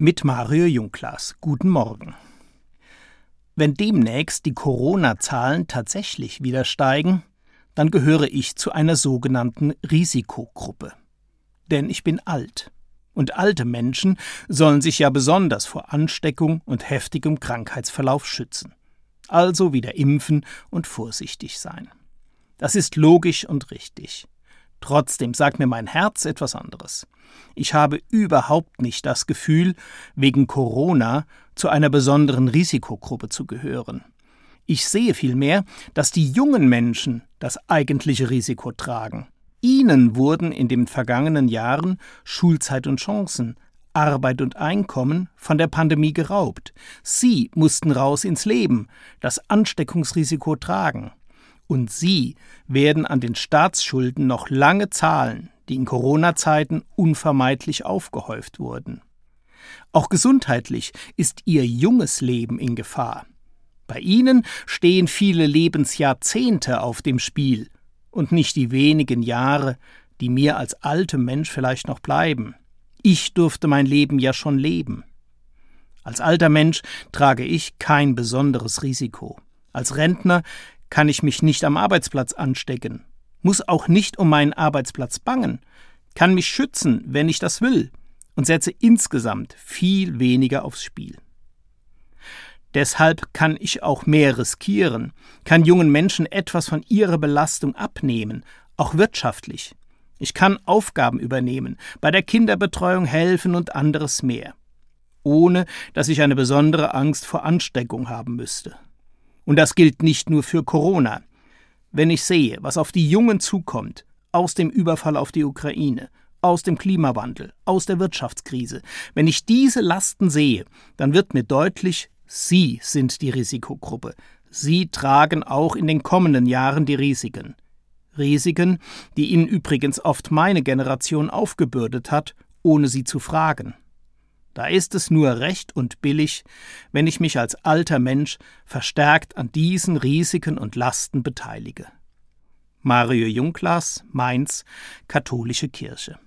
mit Mario Jungklas. Guten Morgen. Wenn demnächst die Corona-Zahlen tatsächlich wieder steigen, dann gehöre ich zu einer sogenannten Risikogruppe. Denn ich bin alt. Und alte Menschen sollen sich ja besonders vor Ansteckung und heftigem Krankheitsverlauf schützen. Also wieder impfen und vorsichtig sein. Das ist logisch und richtig. Trotzdem sagt mir mein Herz etwas anderes. Ich habe überhaupt nicht das Gefühl, wegen Corona zu einer besonderen Risikogruppe zu gehören. Ich sehe vielmehr, dass die jungen Menschen das eigentliche Risiko tragen. Ihnen wurden in den vergangenen Jahren Schulzeit und Chancen, Arbeit und Einkommen von der Pandemie geraubt. Sie mussten raus ins Leben, das Ansteckungsrisiko tragen. Und Sie werden an den Staatsschulden noch lange zahlen, die in Corona-Zeiten unvermeidlich aufgehäuft wurden. Auch gesundheitlich ist Ihr junges Leben in Gefahr. Bei Ihnen stehen viele Lebensjahrzehnte auf dem Spiel und nicht die wenigen Jahre, die mir als altem Mensch vielleicht noch bleiben. Ich durfte mein Leben ja schon leben. Als alter Mensch trage ich kein besonderes Risiko. Als Rentner kann ich mich nicht am Arbeitsplatz anstecken, muss auch nicht um meinen Arbeitsplatz bangen, kann mich schützen, wenn ich das will, und setze insgesamt viel weniger aufs Spiel. Deshalb kann ich auch mehr riskieren, kann jungen Menschen etwas von ihrer Belastung abnehmen, auch wirtschaftlich. Ich kann Aufgaben übernehmen, bei der Kinderbetreuung helfen und anderes mehr, ohne dass ich eine besondere Angst vor Ansteckung haben müsste. Und das gilt nicht nur für Corona. Wenn ich sehe, was auf die Jungen zukommt, aus dem Überfall auf die Ukraine, aus dem Klimawandel, aus der Wirtschaftskrise, wenn ich diese Lasten sehe, dann wird mir deutlich, Sie sind die Risikogruppe. Sie tragen auch in den kommenden Jahren die Risiken. Risiken, die Ihnen übrigens oft meine Generation aufgebürdet hat, ohne Sie zu fragen. Da ist es nur recht und billig, wenn ich mich als alter Mensch verstärkt an diesen Risiken und Lasten beteilige. Mario Junglas, Mainz, Katholische Kirche